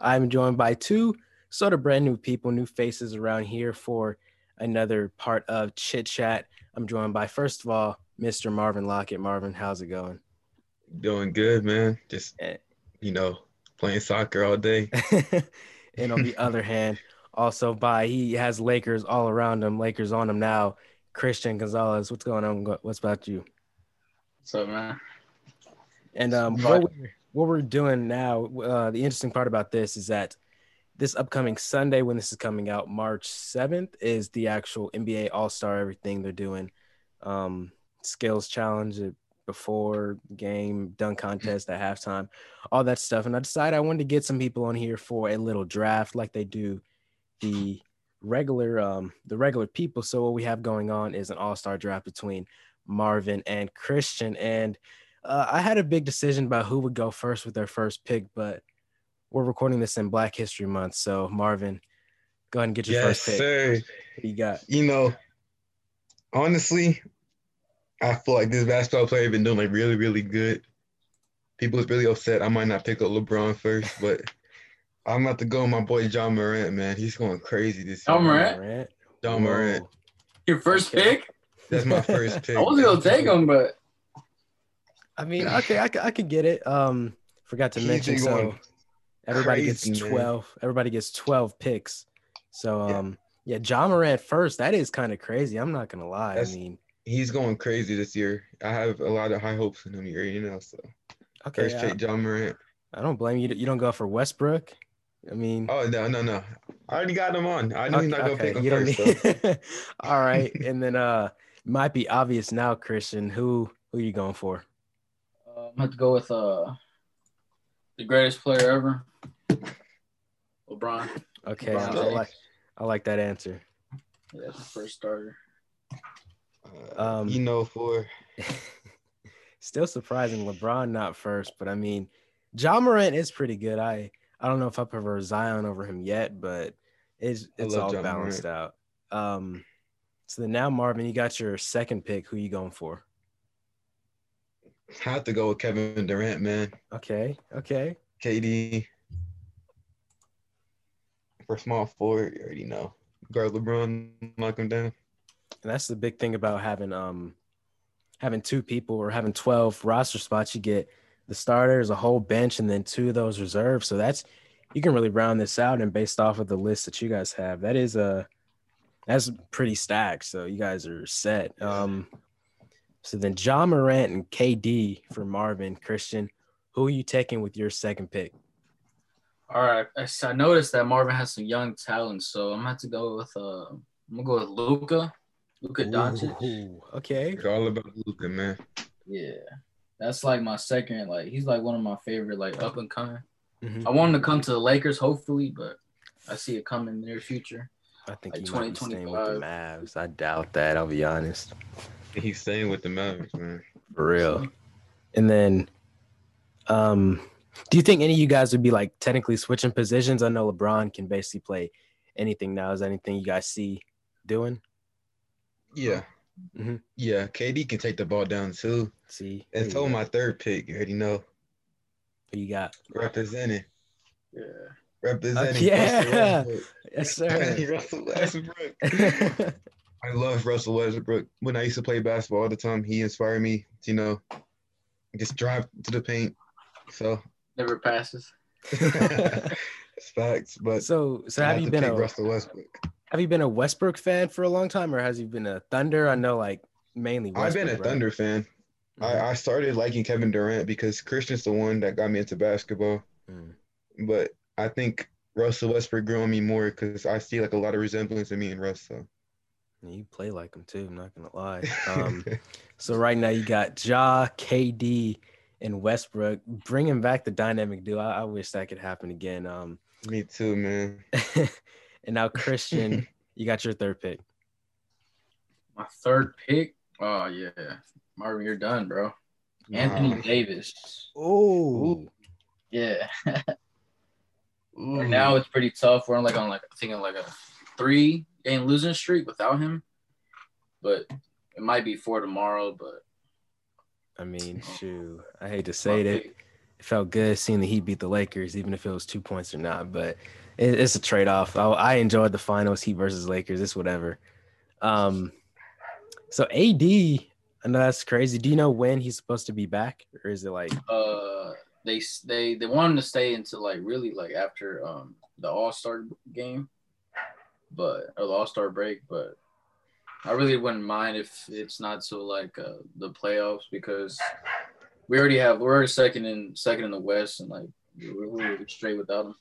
I'm joined by two sort of brand new people, new faces around here for another part of Chit Chat. I'm joined by, first of all, Mr. Marvin Lockett. Marvin, how's it going? Doing good, man. Just, Eh. you know, playing soccer all day. and on the other hand, also by he has Lakers all around him, Lakers on him now. Christian Gonzalez, what's going on? What's about you? What's up, man? And um, what, we're, what we're doing now, uh, the interesting part about this is that this upcoming Sunday, when this is coming out, March 7th, is the actual NBA All Star everything they're doing. Um, skills challenge uh, before game, dunk contest at halftime, all that stuff. And I decided I wanted to get some people on here for a little draft like they do the regular um the regular people. So what we have going on is an all-star draft between Marvin and Christian. And uh, I had a big decision about who would go first with their first pick, but we're recording this in Black History Month. So Marvin, go ahead and get your yes, first pick. sir. What you got? You know, honestly, I feel like this basketball player been doing like really, really good. People is really upset. I might not pick up LeBron first, but I'm about to go with my boy Ja Morant, man. He's going crazy this year. Ja Morant? Morant. Ja Morant. Your first Okay. pick? That's my first pick. I wasn't gonna take him, but I mean, okay, I, I could get it. Um, forgot to He's mention so everybody crazy, gets man. 12 everybody gets 12 picks so Yeah. um yeah, ja morant first that is kind of crazy i'm not gonna lie That's- i mean He's going crazy this year. I have a lot of high hopes in him here, you know. So okay first I, pick, Ja Morant. I don't blame you you don't go for westbrook i mean Oh no, no, no. I already got him on. I knew he's not gonna pick him you don't first. need all right and then uh might be obvious now christian who who are you going for I'm gonna have to go with uh the greatest player ever, LeBron. okay I, I like i like that answer Yeah, that's the first starter. Uh, Um, you know, for Still surprising LeBron not first, but I mean, Ja Morant is pretty good. I I don't know if I prefer Zion over him yet, but it's it's all Ja balanced out. Um, so then now Marvin, you got your second pick. Who you going for? Have to go with Kevin Durant, man. Okay, okay. KD for small forward, you already know. Guard LeBron, knock him down. And that's the big thing about having um having two people or having 12 roster spots. You get the starters, a whole bench, and then two of those reserves. So that's you can really round this out and based off of the list that you guys have, that is a that's pretty stacked. So you guys are set. Um so then Ja Morant and KD for Marvin Christian. Who are you taking with your second pick? All right, I noticed that Marvin has some young talent, so I'm gonna have to go with uh, I'm gonna go with Luka, Luka Doncic. Ooh, okay. It's all about Luka, man. Yeah, that's like my second. Like he's like one of my favorite, like up and coming. Mhm. I want him to come to the Lakers, hopefully, but I see it coming in the near future. I think Like he might be staying with the 2025. Mavs. I doubt that. I'll be honest. He's staying with the Mavericks, man. For real. And then, um, do you think any of you guys would be like technically switching positions? I know LeBron can basically play anything now. Is there anything you guys see doing? Yeah. Mhm. Yeah, KD can take the ball down too. See, And who so my third pick, you already know. who you got? Representing. Yeah. Representing. yeah. Yes, sir. Russell Westbrook. I love Russell Westbrook. When I used to play basketball all the time, he inspired me, to, you know, just drive to the paint. So Never passes. it's facts. But so, so have have you been a Russell Westbrook. have you been a Westbrook fan for a long time, or has you been a Thunder? I know, like mainly. Westbrook, I've been a right? Thunder fan. Mhm. I, I started liking Kevin Durant because Christian's the one that got me into basketball. Mm. But I think Russell Westbrook grew on me more because I see like a lot of resemblance in me and Russ. So. You play like him too. I'm not gonna lie. Um, So right now you got Ja, KD, and Westbrook bringing back the dynamic duo. I, I wish that could happen again. Um, me too, man. and now Christian, you got your third pick. My third pick. Oh yeah, Marvin, you're done, bro. Anthony Wow. Davis. Oh, Yeah. Ooh. Right now it's pretty tough. We're on like on like I think on like a three game losing streak without him. But it might be four tomorrow, but I mean, shoot, I hate to say it. pick- it felt good seeing the Heat beat the Lakers, even if it was two points or not. But it, it's a trade off. I, I, enjoyed the finals, Heat versus Lakers. It's whatever. Um, so AD, I know that's crazy. Do you know when he's supposed to be back, or is it like? Uh, they they they want him to stay until like really like after um the All Star game, but or the All Star break. But I really wouldn't mind if it's not so like uh, the playoffs because we already have we're already second in second in the West and like we're, we're straight without them.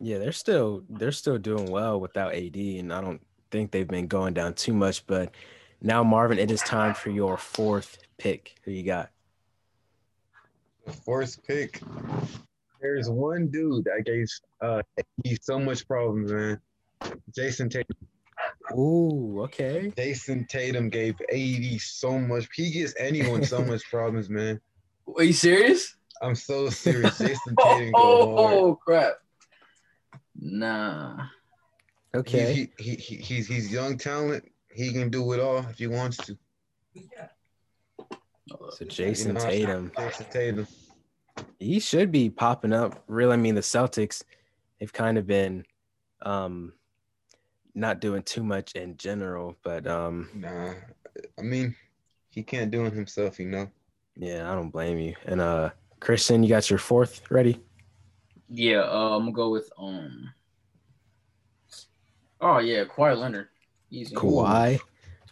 Yeah, they're still they're still doing well without AD, and I don't think they've been going down too much. But now, Marvin, it is time for your fourth pick. Who you got? The fourth pick. There's one dude that gave uh he so much problems, man. Jayson Tatum. Ooh, okay. Jayson Tatum gave AD so much. He gives anyone so much problems, man. Are you serious? I'm so serious. Jayson Tatum. oh, oh, crap. Nah. Okay. He, he, he, he's he's young talent. He can do it all if he wants to. So Jayson you know, Tatum. Jayson Tatum. He should be popping up. Really, I mean, the Celtics have kind of been um not doing too much in general, but um nah. I mean, he can't do it himself, you know. Yeah, I don't blame you. And uh Christian, you got your fourth ready? Yeah, uh, I'm gonna go with um. Oh yeah, Kawhi Leonard. Easy. Kawhi.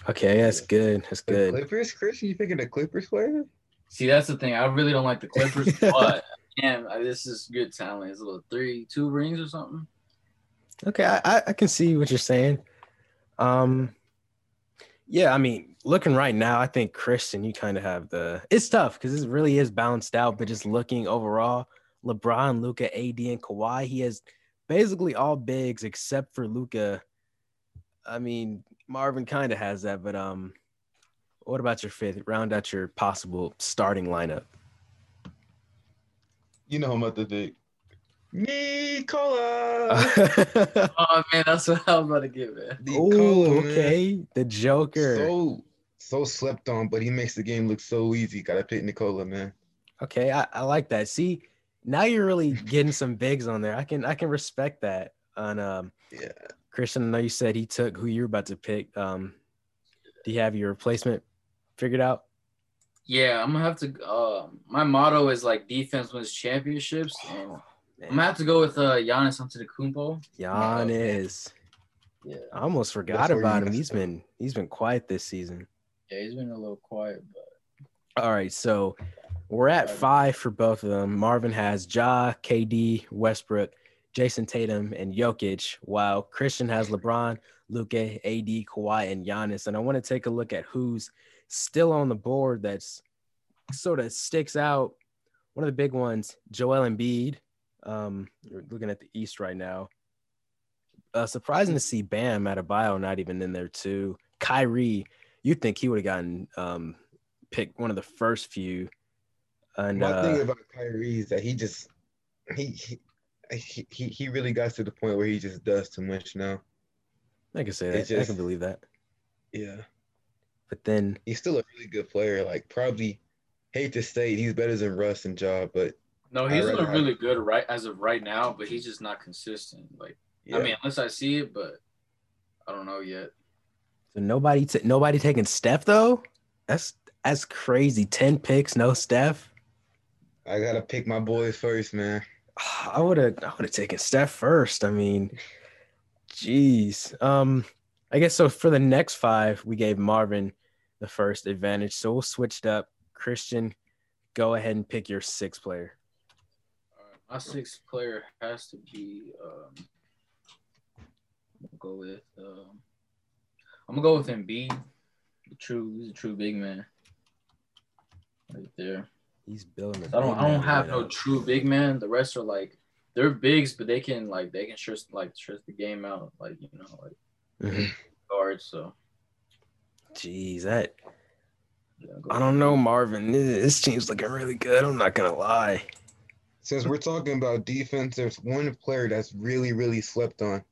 Okay, that's good. That's the good. Clippers, Christian. You picking the Clippers player? See, that's the thing. I really don't like the Clippers, but damn, this is good talent. It's a little three, two rings or something. Okay, I, I can see what you're saying. Um, yeah, I mean, looking right now, I think Christian, you kind of have the. It's tough because it really is balanced out, but just looking overall, LeBron, Luka, AD, and Kawhi, he has basically all bigs except for Luka. I mean, Marvin kind of has that, but um, what about your fifth? Round out your possible starting lineup. You know I'm about to pick. Oh man, that's what I was about to give it. Oh, okay. Man. The Joker. So so slept on, but he makes the game look so easy. Gotta pick Nikola, man. Okay, I, I like that. See, now you're really getting some bigs on there. I can I can respect that. On um yeah. Christian, I know you said he took who you're about to pick. Um do you have your replacement figured out? Yeah, I'm gonna have to uh my motto is like defense wins championships and I'm gonna have to go with uh Giannis Antetokounmpo. Giannis. Yeah. I almost forgot That's about him. He's been he's been quiet this season. Yeah, he's been a little quiet, but all right, so we're at five for both of them. Marvin has Ja, KD, Westbrook, Jayson Tatum, and Jokic, while Christian has LeBron, Luka, AD, Kawhi, and Giannis. And I want to take a look at who's still on the board that's sort of sticks out. One of the big ones, Joel Embiid, um, you're looking at the East right now. Uh, surprising to see Bam Adebayo not even in there too. Kyrie, you'd think he would have gotten um, picked one of the first few. And one uh, thing about Kyrie is that he just he, he he he really got to the point where he just does too much now. I can say that. Just, I can believe that. Yeah. But then he's still a really good player. Like probably hate to say he's better than Russ and Ja, but no, he's doing really good right as of right now, but he's just not consistent. Like, yeah. I mean, unless I see it, but I don't know yet. So nobody, t- nobody taking Steph though. That's that's crazy. Ten picks, no Steph. I gotta pick my boys first, man. I would have, I would have taken Steph first. I mean, jeez. Um, I guess so. For the next five, we gave Marvin the first advantage, so we'll switch it up. Christian, go ahead and pick your sixth player. My sixth player has to be. Um, go with. Um, I'm gonna go with Embiid. The true, he's a true big man. Right there. He's building. I don't. I don't have right no out. true big man. The rest are like they're bigs, but they can like they can sure like stress the game out, like you know, like mm-hmm. guards. So. Jeez, that. Yeah, I don't know, Marvin. This team's looking really good. I'm not gonna lie since we're talking about defense, there's one player that's really, really slept on,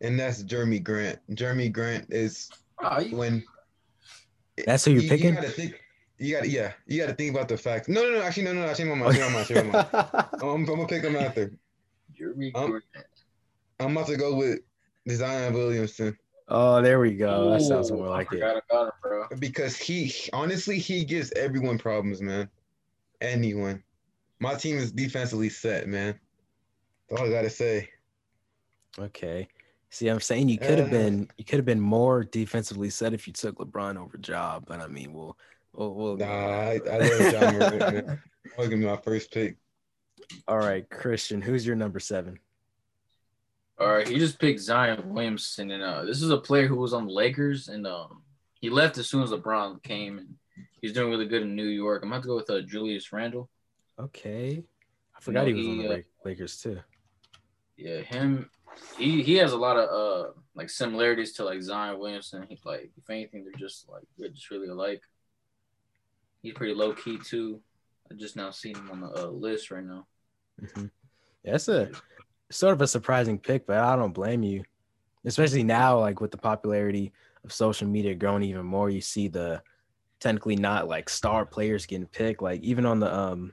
and that's Jerami Grant. Jerami Grant is oh, when that's who you're you, picking. You think, You got yeah, you got to think about the fact. No, no, no. Actually, no, no. no actually, my mind. Change my mind. Change my mind. I'm, I'm gonna pick him after. You're Um, recording. I'm about to go with Zion Williamson oh, there we go. That sounds Ooh, more I like it. about him, bro. because he honestly he gives everyone problems, man. Anyone. My team is defensively set, man. That's all I gotta say. Okay. See, I'm saying you could have Uh. been you could have been more defensively set if you took LeBron over Job, but I mean, we'll we'll, we'll Nah, I, I love Ja Morant, man. That was gonna be my first pick. All right, Christian, who's your number seven? All right, he just picked Zion Williamson, and uh, this is a player who was on the Lakers, and um, he left as soon as LeBron came, and he's doing really good in New York. I'm about to go with uh, Julius Randle. Okay. I forgot he was on the uh, Lakers too. Yeah, him. He he has a lot of uh like similarities to like Zion Williamson. He like if anything, they're just like they're just really alike. He's pretty low key too. I just now seen him on the uh, list right now. Mhm. Yeah, that's a sort of a surprising pick, but I don't blame you. Especially now, like with the popularity of social media growing even more, you see the technically not like star players getting picked. Like even on the um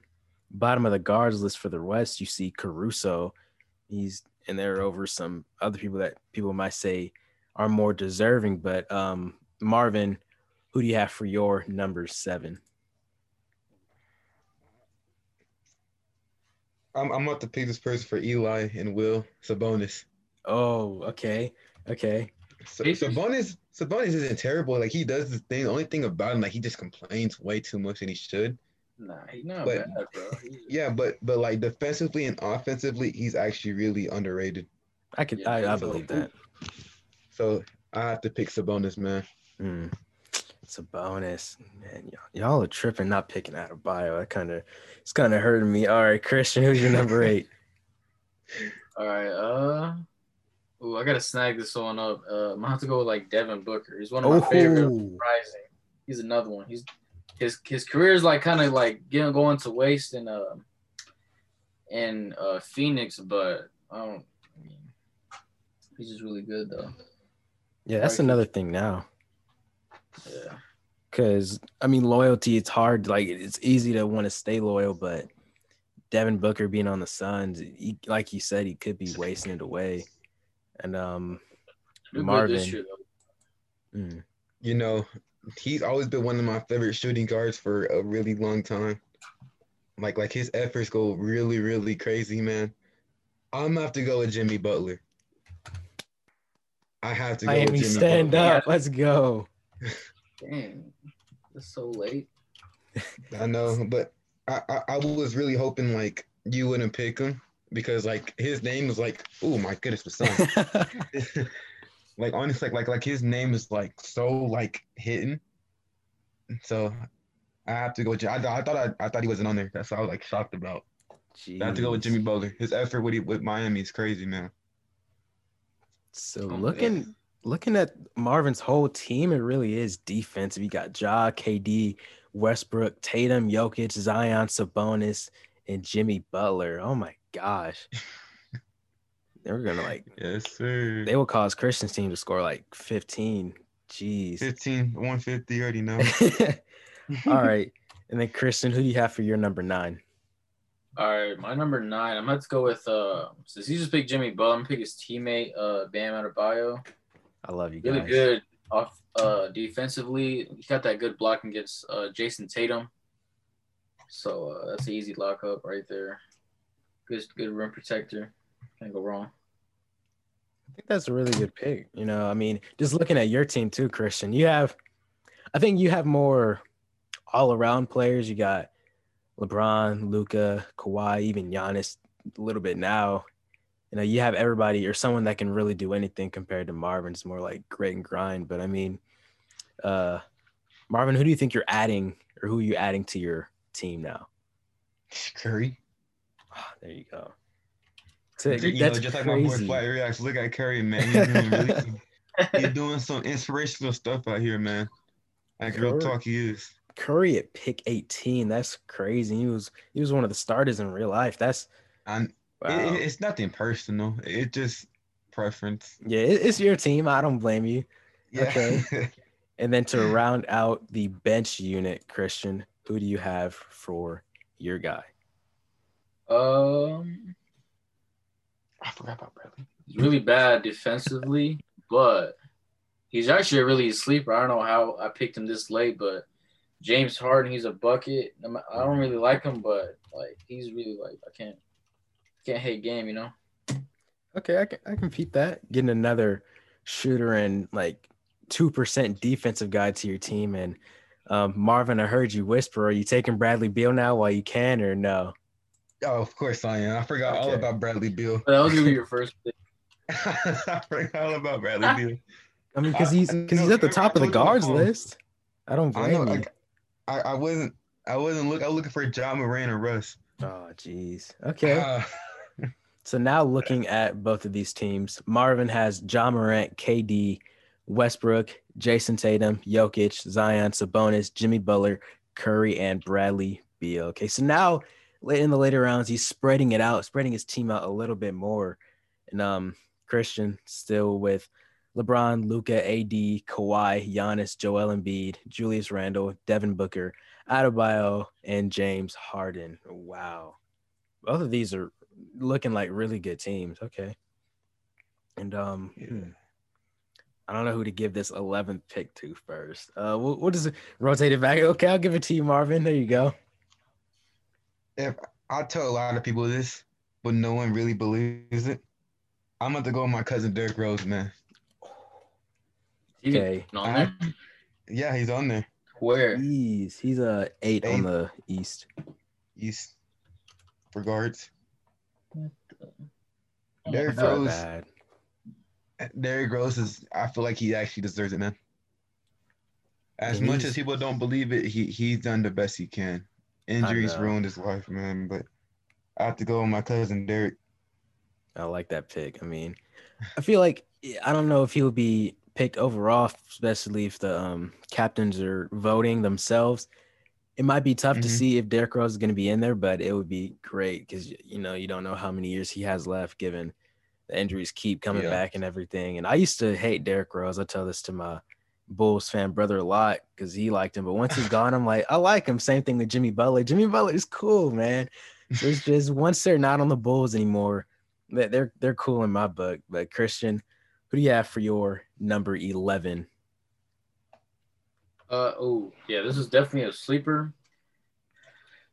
bottom of the guards list for the West, you see Caruso. He's and there over some other people that people might say are more deserving. But um Marvin, who do you have for your number seven? I'm I'm about to pick this person for Eli and Will Sabonis. Oh, okay. Okay. So? Sabonis Sabonis isn't terrible. Like he does this thing. The only thing about him, like he just complains way too much than he should. Nah, he's not But- bad, bro. He's- Yeah, but but like defensively and offensively, he's actually really underrated. I can Yeah, I, I he's believe that. So I have to pick Sabonis, man. Mm. It's a bonus. Man, y'all, y'all are tripping not picking Adebayo. That kind of it's kind of hurting me. All right, Christian, who's your number eight? All right. Uh. Ooh, I gotta snag this one up. Uh, I'm gonna have to go with like Devin Booker. He's one of my favorite. Oh, Rising. He's another one. He's his his career is like kind of like getting going to waste in uh in uh Phoenix, but I don't. I mean, he's just really good though. yeah, that's Right. another thing now. Yeah. Because I mean, loyalty. It's hard. Like it's easy to want to stay loyal, but Devin Booker being on the Suns, he, like you said, he could be wasting it away. And um, Marvin. this year, mm, You know, he's always been one of my favorite shooting guards for a really long time. Like like his efforts go really really crazy, man. I'm gonna have to go with Jimmy Butler. I have to go with Miami, Jimmy stand Butler. up. Let's go. Damn, it's so late. I know, but I, I I was really hoping like you wouldn't pick him because like his name was like oh my goodness, the son. like honestly, like like like his name is like so like hidden. So I have to go. with Ji- I, I thought I, I thought he wasn't on there. That's what I was like shocked about. I have to go with Jimmy Butler. His effort with with Miami is crazy, man. So Oh, looking man. looking at Marvin's whole team, it really is defensive. You got Ja, KD, Westbrook, Tatum, Jokic, Zion, Sabonis, and Jimmy Butler. Oh my gosh. They're gonna like Yes, sir. they will cause Christian's team to score like 15. Jeez. 15, 150, you already know. All right. And then Christian, who do you have for your number nine? All right, my number nine. I'm going to go with uh since he just picked Jimmy Butler, I'm gonna pick his teammate uh Bam Adebayo. I love you guys. Really good off uh defensively. He got that good block against uh Jayson Tatum. So uh, that's an easy lockup right there. Good good rim protector. Can't go wrong. I think that's a really good pick. You know, I mean, just looking at your team too, Christian, you have, I think you have more all around players. You got LeBron, Luka, Kawhi, even Giannis a little bit now. You know, you have everybody or someone that can really do anything compared to Marvin. It's more like grit and grind. But I mean, uh, Marvin, who do you think you're adding or who are you adding to your team now? Curry. Ah, there you go. So, You that's know, just like my boy crazy. Flight Reacts. Look at Curry, man. He's doing, really, he's doing some inspirational stuff out here, man. Like real talk, he is. Curry at pick 18. That's crazy. He was he was one of the starters in real life. That's And wow. it, it- it's nothing personal. It just preference. yeah, it- it's your team. I don't blame you. Yeah. Okay. And then to round out the bench unit, Christian, who do you have for your guy? Um, I forgot about Bradley. he's really bad defensively, but he's actually a really sleeper. I don't know how I picked him this late, but James Harden, he's a bucket. I don't really like him, but like he's really like I can't can't hate game, you know. Okay, I can I can beat that. Getting another shooter and like two percent defensive guy to your team. And um, Marvin, I heard you whisper. Are you taking Bradley Beal now while you can, or no? Oh, of course I am. I forgot all about Bradley Beal. But that was gonna be your first pick. I forgot all about Bradley Beal. I mean, because he's because he's at the top of the told you on guards list. I don't I know. blame you. I, I, I wasn't. I wasn't look. I was looking for Ja Morant and Russ. Oh, jeez. Okay. Ah, So now looking at both of these teams, Marvin has Ja Morant, KD, Westbrook, Jayson Tatum, Jokic, Zion, Sabonis, Jimmy Butler, Curry, and Bradley Beal. Okay, so now late in the later rounds, he's spreading it out, spreading his team out a little bit more. And um, Christian still with LeBron, Luka, AD, Kawhi, Giannis, Joel Embiid, Julius Randle, Devin Booker, Adebayo, and James Harden. Wow. Both of these are looking like really good teams. Okay. And um Yeah. hmm, I don't know who to give this 11th pick to first. Uh is it? Rotate it back. Okay, I'll give it to you, Marvin. There you go. If I tell a lot of people this, but no one really believes it, I'm about to go with my cousin Derrick Rose, man. Okay. on there. Yeah, he's on there. Where? He's he's a eight on the east. East for guards. Oh, Derrick Not Rose. bad. Derrick Rose is. I feel like he actually deserves it, man. As And much as people don't believe it, he he's done the best he can. Injuries ruined his life, man. But I have to go with my cousin Derrick. I like that pick. I mean, I feel like I don't know if he'll be picked overall, especially if the um, captains are voting themselves. It might be tough to Mhm. see if Derrick Rose is going to be in there, but it would be great because you know you don't know how many years he has left, given the injuries keep coming Yeah. back and everything. And I used to hate Derrick Rose. I tell this to my Bulls fan brother a lot because he liked him, but once he's gone, I'm like, I like him. Same thing with Jimmy Butler. Jimmy Butler is cool, man. It's just once they're not on the Bulls anymore, that they're they're cool in my book. But Christian, who do you have for your number eleven? Uh oh yeah, this is definitely a sleeper.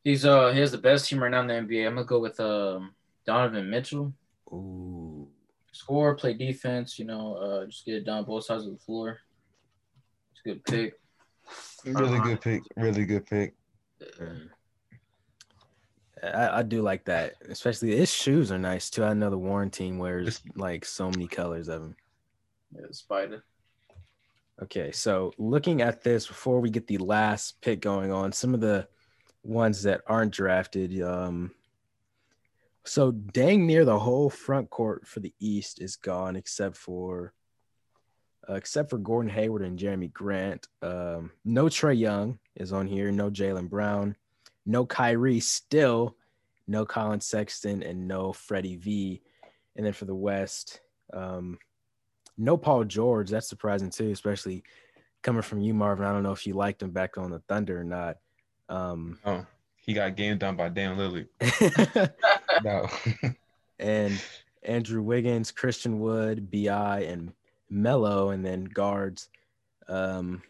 He's uh he has the best team right now in the NBA. I'm gonna go with um Donovan Mitchell. Ooh, Score, play defense, you know, uh just get it done both sides of the floor. It's a good pick. Really Uh-huh. good pick. Really good pick. I, I do like that, especially his shoes are nice too. I know the Warren team wears like so many colors of them. Yeah, Spida. Okay, so looking at this before we get the last pick going on, some of the ones that aren't drafted. Um, so dang near the whole front court for the East is gone, except for uh, except for Gordon Hayward and Jerami Grant. Um, no Trae Young is on here. No Jaylen Brown. No Kyrie still. No Collin Sexton and no Freddie V. And then for the West, um, no Paul George. That's surprising too, especially coming from you, Marvin. I don't know if you liked him back on the Thunder or not. Um, Oh, he got game done by Dame Lillard. No. and Andrew Wiggins, Christian Wood, Bi, and Melo, and then guards. Um,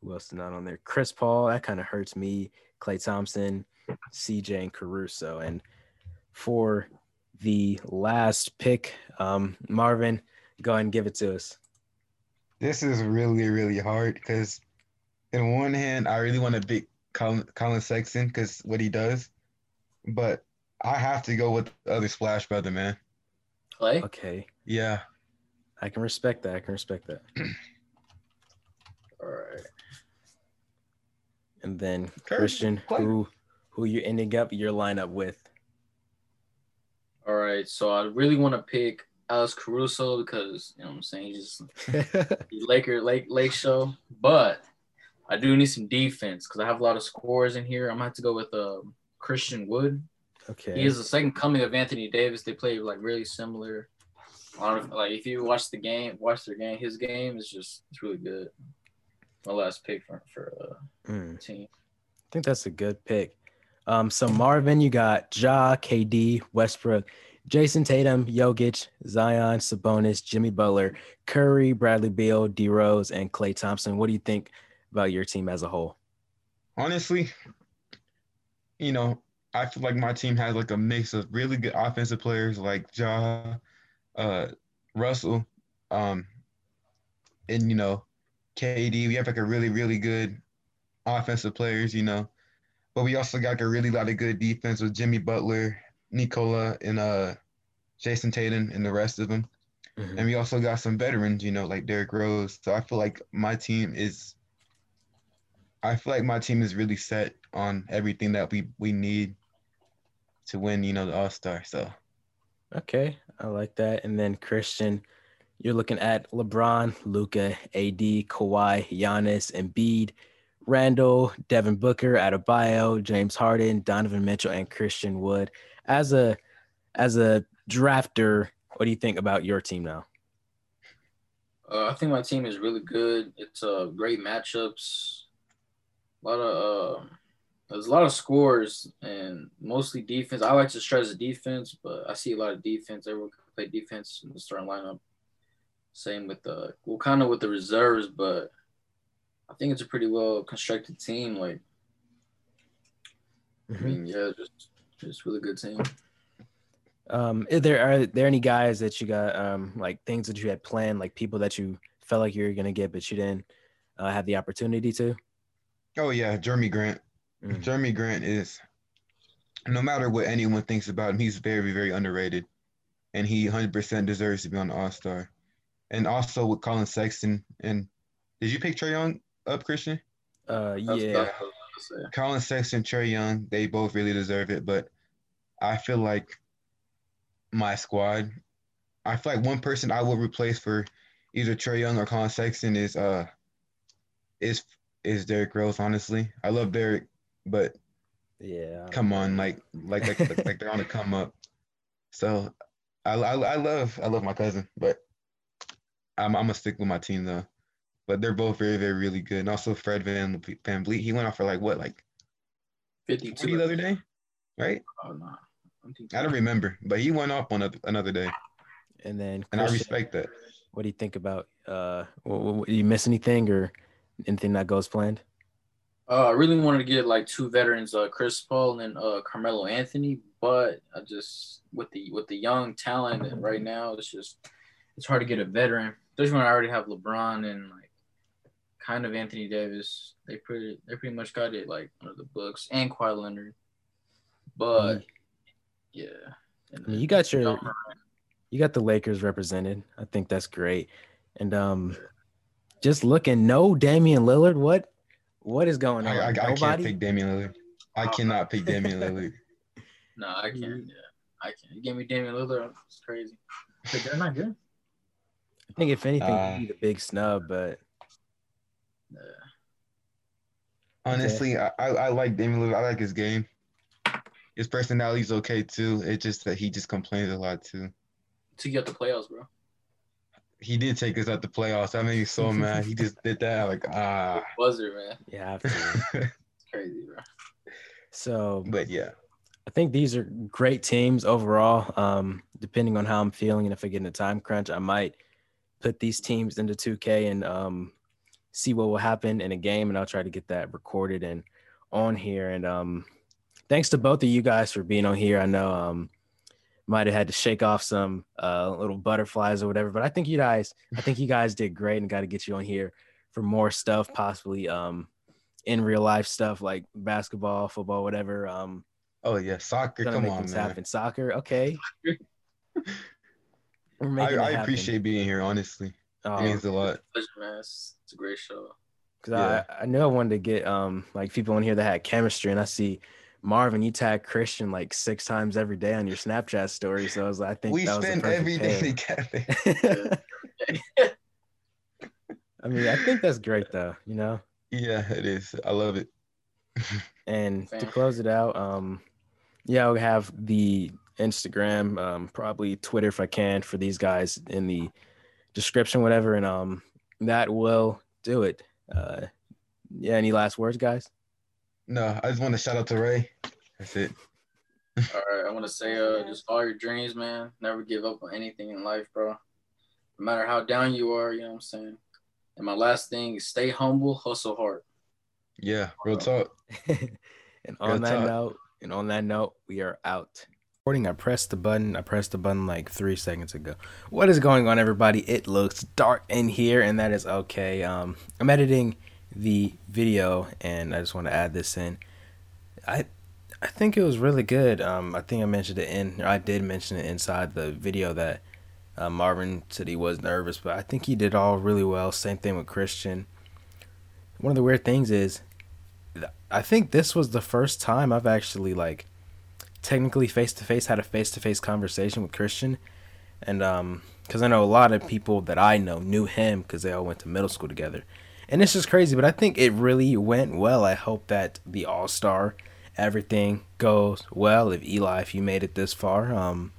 who else is not on there? Chris Paul. That kind of hurts me. Klay Thompson, CJ, and Caruso. And for the last pick, um, Marvin, go ahead and give it to us. this is really, really hard because, in one hand, I really want to beat Collin, Collin Sexton because what he does, but I have to go with the other Splash Brother, man. Klay? Okay, Yeah. I can respect that. I can respect that. All right. And then Curry, Christian, who who you ending up your lineup with? All right. So I really want to pick Alex Caruso because you know what I'm saying he's just Laker Lake Lake show, but I do need some defense because I have a lot of scores in here. I'm gonna have to go with uh, Christian Wood. okay. He is the second coming of Anthony Davis. They play like really similar. Like if you watch the game, watch their game, his game is just it's really good. My last pick for for uh, mm. team. I think that's a good pick. Um, so Marvin, you got Ja, KD, Westbrook, Jayson Tatum, Jokic, Zion, Sabonis, Jimmy Butler, Curry, Bradley Beal, D Rose, and Klay Thompson. What do you think about your team as a whole? Honestly, you know, I feel like my team has like a mix of really good offensive players like Ja, uh, Russell, um, and you know, KD. We have like a really, really good offensive players, you know. But we also got like a really lot of good defense with Jimmy Butler, Nikola, and uh Jayson Tatum and the rest of them. Mm-hmm. And we also got some veterans, you know, like Derrick Rose. So I feel like my team is I feel like my team is really set on everything that we we need to win, you know, the All Star. So okay, I like that. And then Christian, you're looking at LeBron, Luka, AD, Kawhi, Giannis, Embiid, Randle, Devin Booker, Adebayo, James Harden, Donovan Mitchell, and Christian Wood. As a as a drafter, what do you think about your team now? Uh, I think my team is really good. It's uh, great matchups. A lot of uh, there's a lot of scores and mostly defense. I like to stress the defense, but I see a lot of defense. Everyone can play defense in the starting lineup. Same with the well, kind of with the reserves, but I think it's a pretty well constructed team. Like, mm-hmm. I mean, yeah, just just really good team. Um, is there are there any guys that you got um like things that you had planned, like people that you felt like you were gonna get but you didn't uh, have the opportunity to? Oh yeah, Jerami Grant. Mm. Jerami Grant is no matter what anyone thinks about him, he's very, very underrated. And he 100% deserves to be on the All Star. And also with Collin Sexton. And did you pick Trae Young up, Christian? Uh, yeah. Collin Sexton, Trae Young, they both really deserve it. But I feel like my squad, I feel like one person I will replace for either Trae Young or Collin Sexton is uh is is Derrick Rose. Honestly, I love Derrick, but yeah, come on, like like like like, like they're on the come up. So I, I I love I love my cousin, but I'm I'm gonna stick with my team though. But they're both very very really good, and also Fred Van VanVleet. He went off for like what like 52 the other day, right? Oh no. I don't remember, but he went off on another day. And then, and I respect that. What do you think about? Uh, what, what, you miss anything or anything that goes planned? Uh, I really wanted to get like two veterans, uh, Chris Paul and uh, Carmelo Anthony, but I just with the with the young talent right now, it's just it's hard to get a veteran, especially when I already have LeBron and like kind of Anthony Davis. They pretty they pretty much got it like under the books and Kawhi Leonard, but mm. yeah. Mean, you got your you got the Lakers represented. I think that's great, and um, just looking no Damian Lillard. What what is going on? I, I, I can't pick Damian Lillard. I cannot pick Damian Lillard. No, I can't. Yeah, I can't. You gave me Damian Lillard. It's crazy. But they're not good. I think if anything, uh, be the big snub, but. Yeah. Honestly, I, I like Damian Lillard. I like his game. His personality's okay too. It's just that he just complains a lot too. To get the playoffs, bro he did take us out the playoffs. That made me so mad. He just did that. Like ah, buzzer man. Yeah, it's crazy, bro. So, but yeah, I think these are great teams overall. Um, depending on how I'm feeling and if I get in a time crunch, I might put these teams into 2K and um, see what will happen in a game, and I'll try to get that recorded and on here. And um, thanks to both of you guys for being on here. I know um, might have had to shake off some uh, little butterflies or whatever. But I think you guys, I think you guys did great, and got to get you on here for more stuff, possibly um, in real life stuff like basketball, football, whatever. Um, oh yeah, soccer. Come on, man. Happen. Soccer, okay. I, I appreciate being here. Honestly, oh, it means a lot. Pleasure, man. It's, it's a great show. Because yeah. I, I knew I wanted to get um like people in here that had chemistry, and I see Marvin, you tag Christian like six times every day on your Snapchat story. So I was like, I think we spend every day together. I mean, I think that's great though, you know? Yeah, it is. I love it. and to close it out, um, yeah, we have the Instagram, um, probably Twitter if I can for these guys in the description, whatever, and um, that will do it. Uh, yeah, any last words, guys? No, I just want to shout out to Ray. That's it. All right, I want to say, uh, just follow your dreams, man. Never give up on anything in life, bro. No matter how down you are, you know what I'm saying. And my last thing is stay humble, hustle hard. Yeah, real talk. and on real that talk. note, and on that note, we are out. Recording. I pressed the button. I pressed the button like three seconds ago. What is going on, everybody? It looks dark in here, and that is okay. Um, I'm editing the video, and I just want to add this in. I I think it was really good. Um, I think I mentioned it in. I did mention it inside the video that uh, Marvin said he was nervous, but I think he did all really well. Same thing with Christian. One of the weird things is, I think this was the first time I've actually like technically face to face had a face to face conversation with Christian, and um, because I know a lot of people that I know knew him because they all went to middle school together, and this is crazy. But I think it really went well. I hope that the All Star everything goes well. If Eli, if you made it this far, um,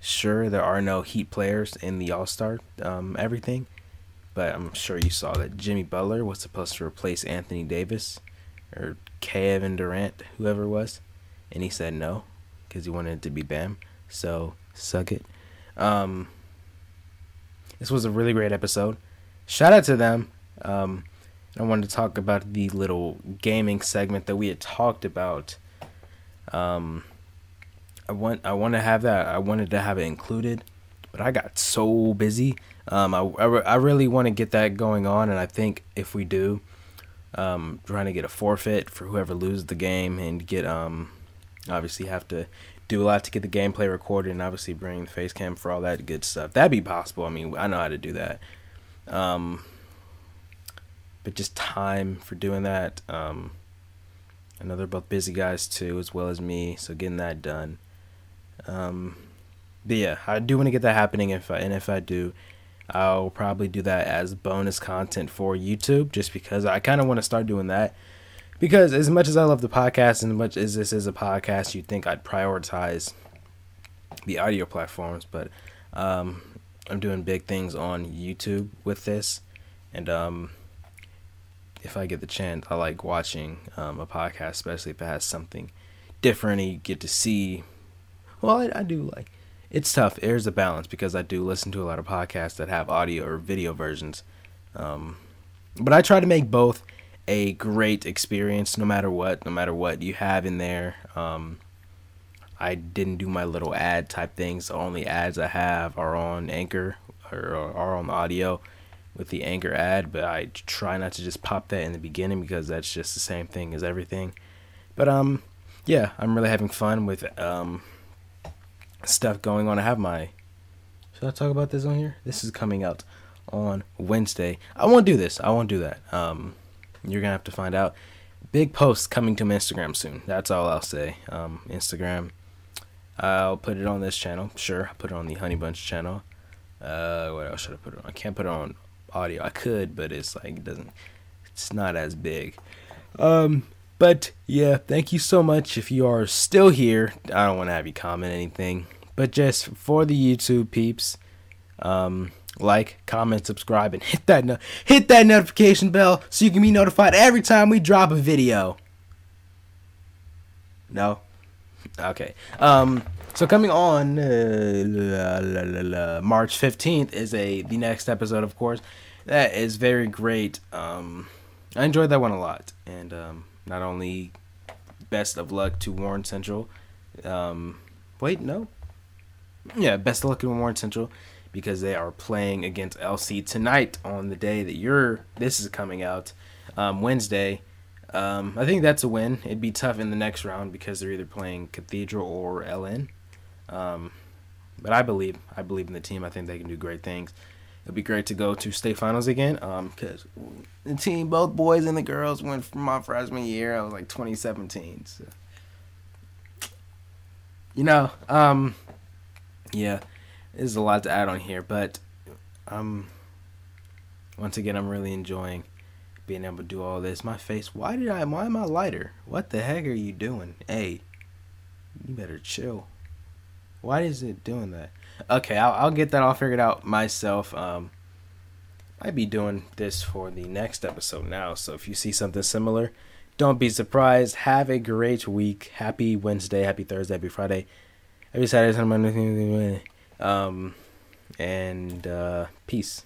sure there are no Heat players in the All Star, um, everything, but I'm sure you saw that Jimmy Butler was supposed to replace Anthony Davis or Kevin Durant, whoever it was, and he said no because he wanted it to be Bam. So suck it. Um, this was a really great episode. Shout out to them. Um, I wanted to talk about the little gaming segment that we had talked about. Um, I want I want to have that. I wanted to have it included, but I got so busy. Um, I, I, I really want to get that going on, and I think if we do, um, trying to get a forfeit for whoever loses the game and get um, obviously have to do a lot to get the gameplay recorded and obviously bring the face cam for all that good stuff. That'd be possible. I mean, I know how to do that. Um, but just time for doing that. Um, I know they're both busy guys too, as well as me, so getting that done. Um, but yeah, I do want to get that happening. If I, and if I do, I'll probably do that as bonus content for YouTube, just because I kind of want to start doing that. Because as much as I love the podcast, and as much as this is a podcast, you'd think I'd prioritize the audio platforms, but um, I'm doing big things on YouTube with this, and um, if I get the chance, I like watching um, a podcast, especially if it has something different and you get to see. Well, I, I do like it's tough. There's a balance because I do listen to a lot of podcasts that have audio or video versions. Um, but I try to make both a great experience no matter what, no matter what you have in there. Um, I didn't do my little ad type things. The only ads I have are on Anchor or are on audio with the Anchor ad, but I try not to just pop that in the beginning because that's just the same thing as everything. But um, yeah, I'm really having fun with um stuff going on. I have my. Should I talk about this on here? This is coming out on Wednesday. I won't do this. I won't do that. Um, you're gonna have to find out. Big post coming to my Instagram soon. That's all I'll say. Um, Instagram. I'll put it on this channel. Sure, I'll put it on the Honey Bunch channel. Uh, what else should I put it on? I can't put it on audio. I could, but it's like it doesn't. It's not as big. Um, but yeah, thank you so much. If you are still here, I don't want to have you comment anything, but just for the YouTube peeps, um, like, comment, subscribe, and hit that no- hit that notification bell so you can be notified every time we drop a video. No, okay. Um, so coming on uh, la, la, la, March fifteenth is a the next episode, of course. That is very great. Um, I enjoyed that one a lot, and um, not only best of luck to Warren Central. Um, wait, no, yeah, best of luck to Warren Central because they are playing against LC tonight on the day that you're this is coming out, um, Wednesday. Um, I think that's a win. It'd be tough in the next round because they're either playing Cathedral or LN. Um, but I believe I believe in the team. I think they can do great things. It'd be great to go to state finals again. Um, because the team, both boys and the girls, went from my freshman year. I was like 2017. So. You know, um, yeah, there's a lot to add on here, but um, once again, I'm really enjoying being able to do all this. My face, why did I? Why am I lighter? What the heck are you doing? Hey, you better chill. Why is it doing that? Okay, I'll, I'll get that all figured out myself. Um, I'd be doing this for the next episode now. So if you see something similar, don't be surprised. Have a great week. Happy Wednesday, happy Thursday, happy Friday, happy Saturday, Sunday. Um, and uh, peace.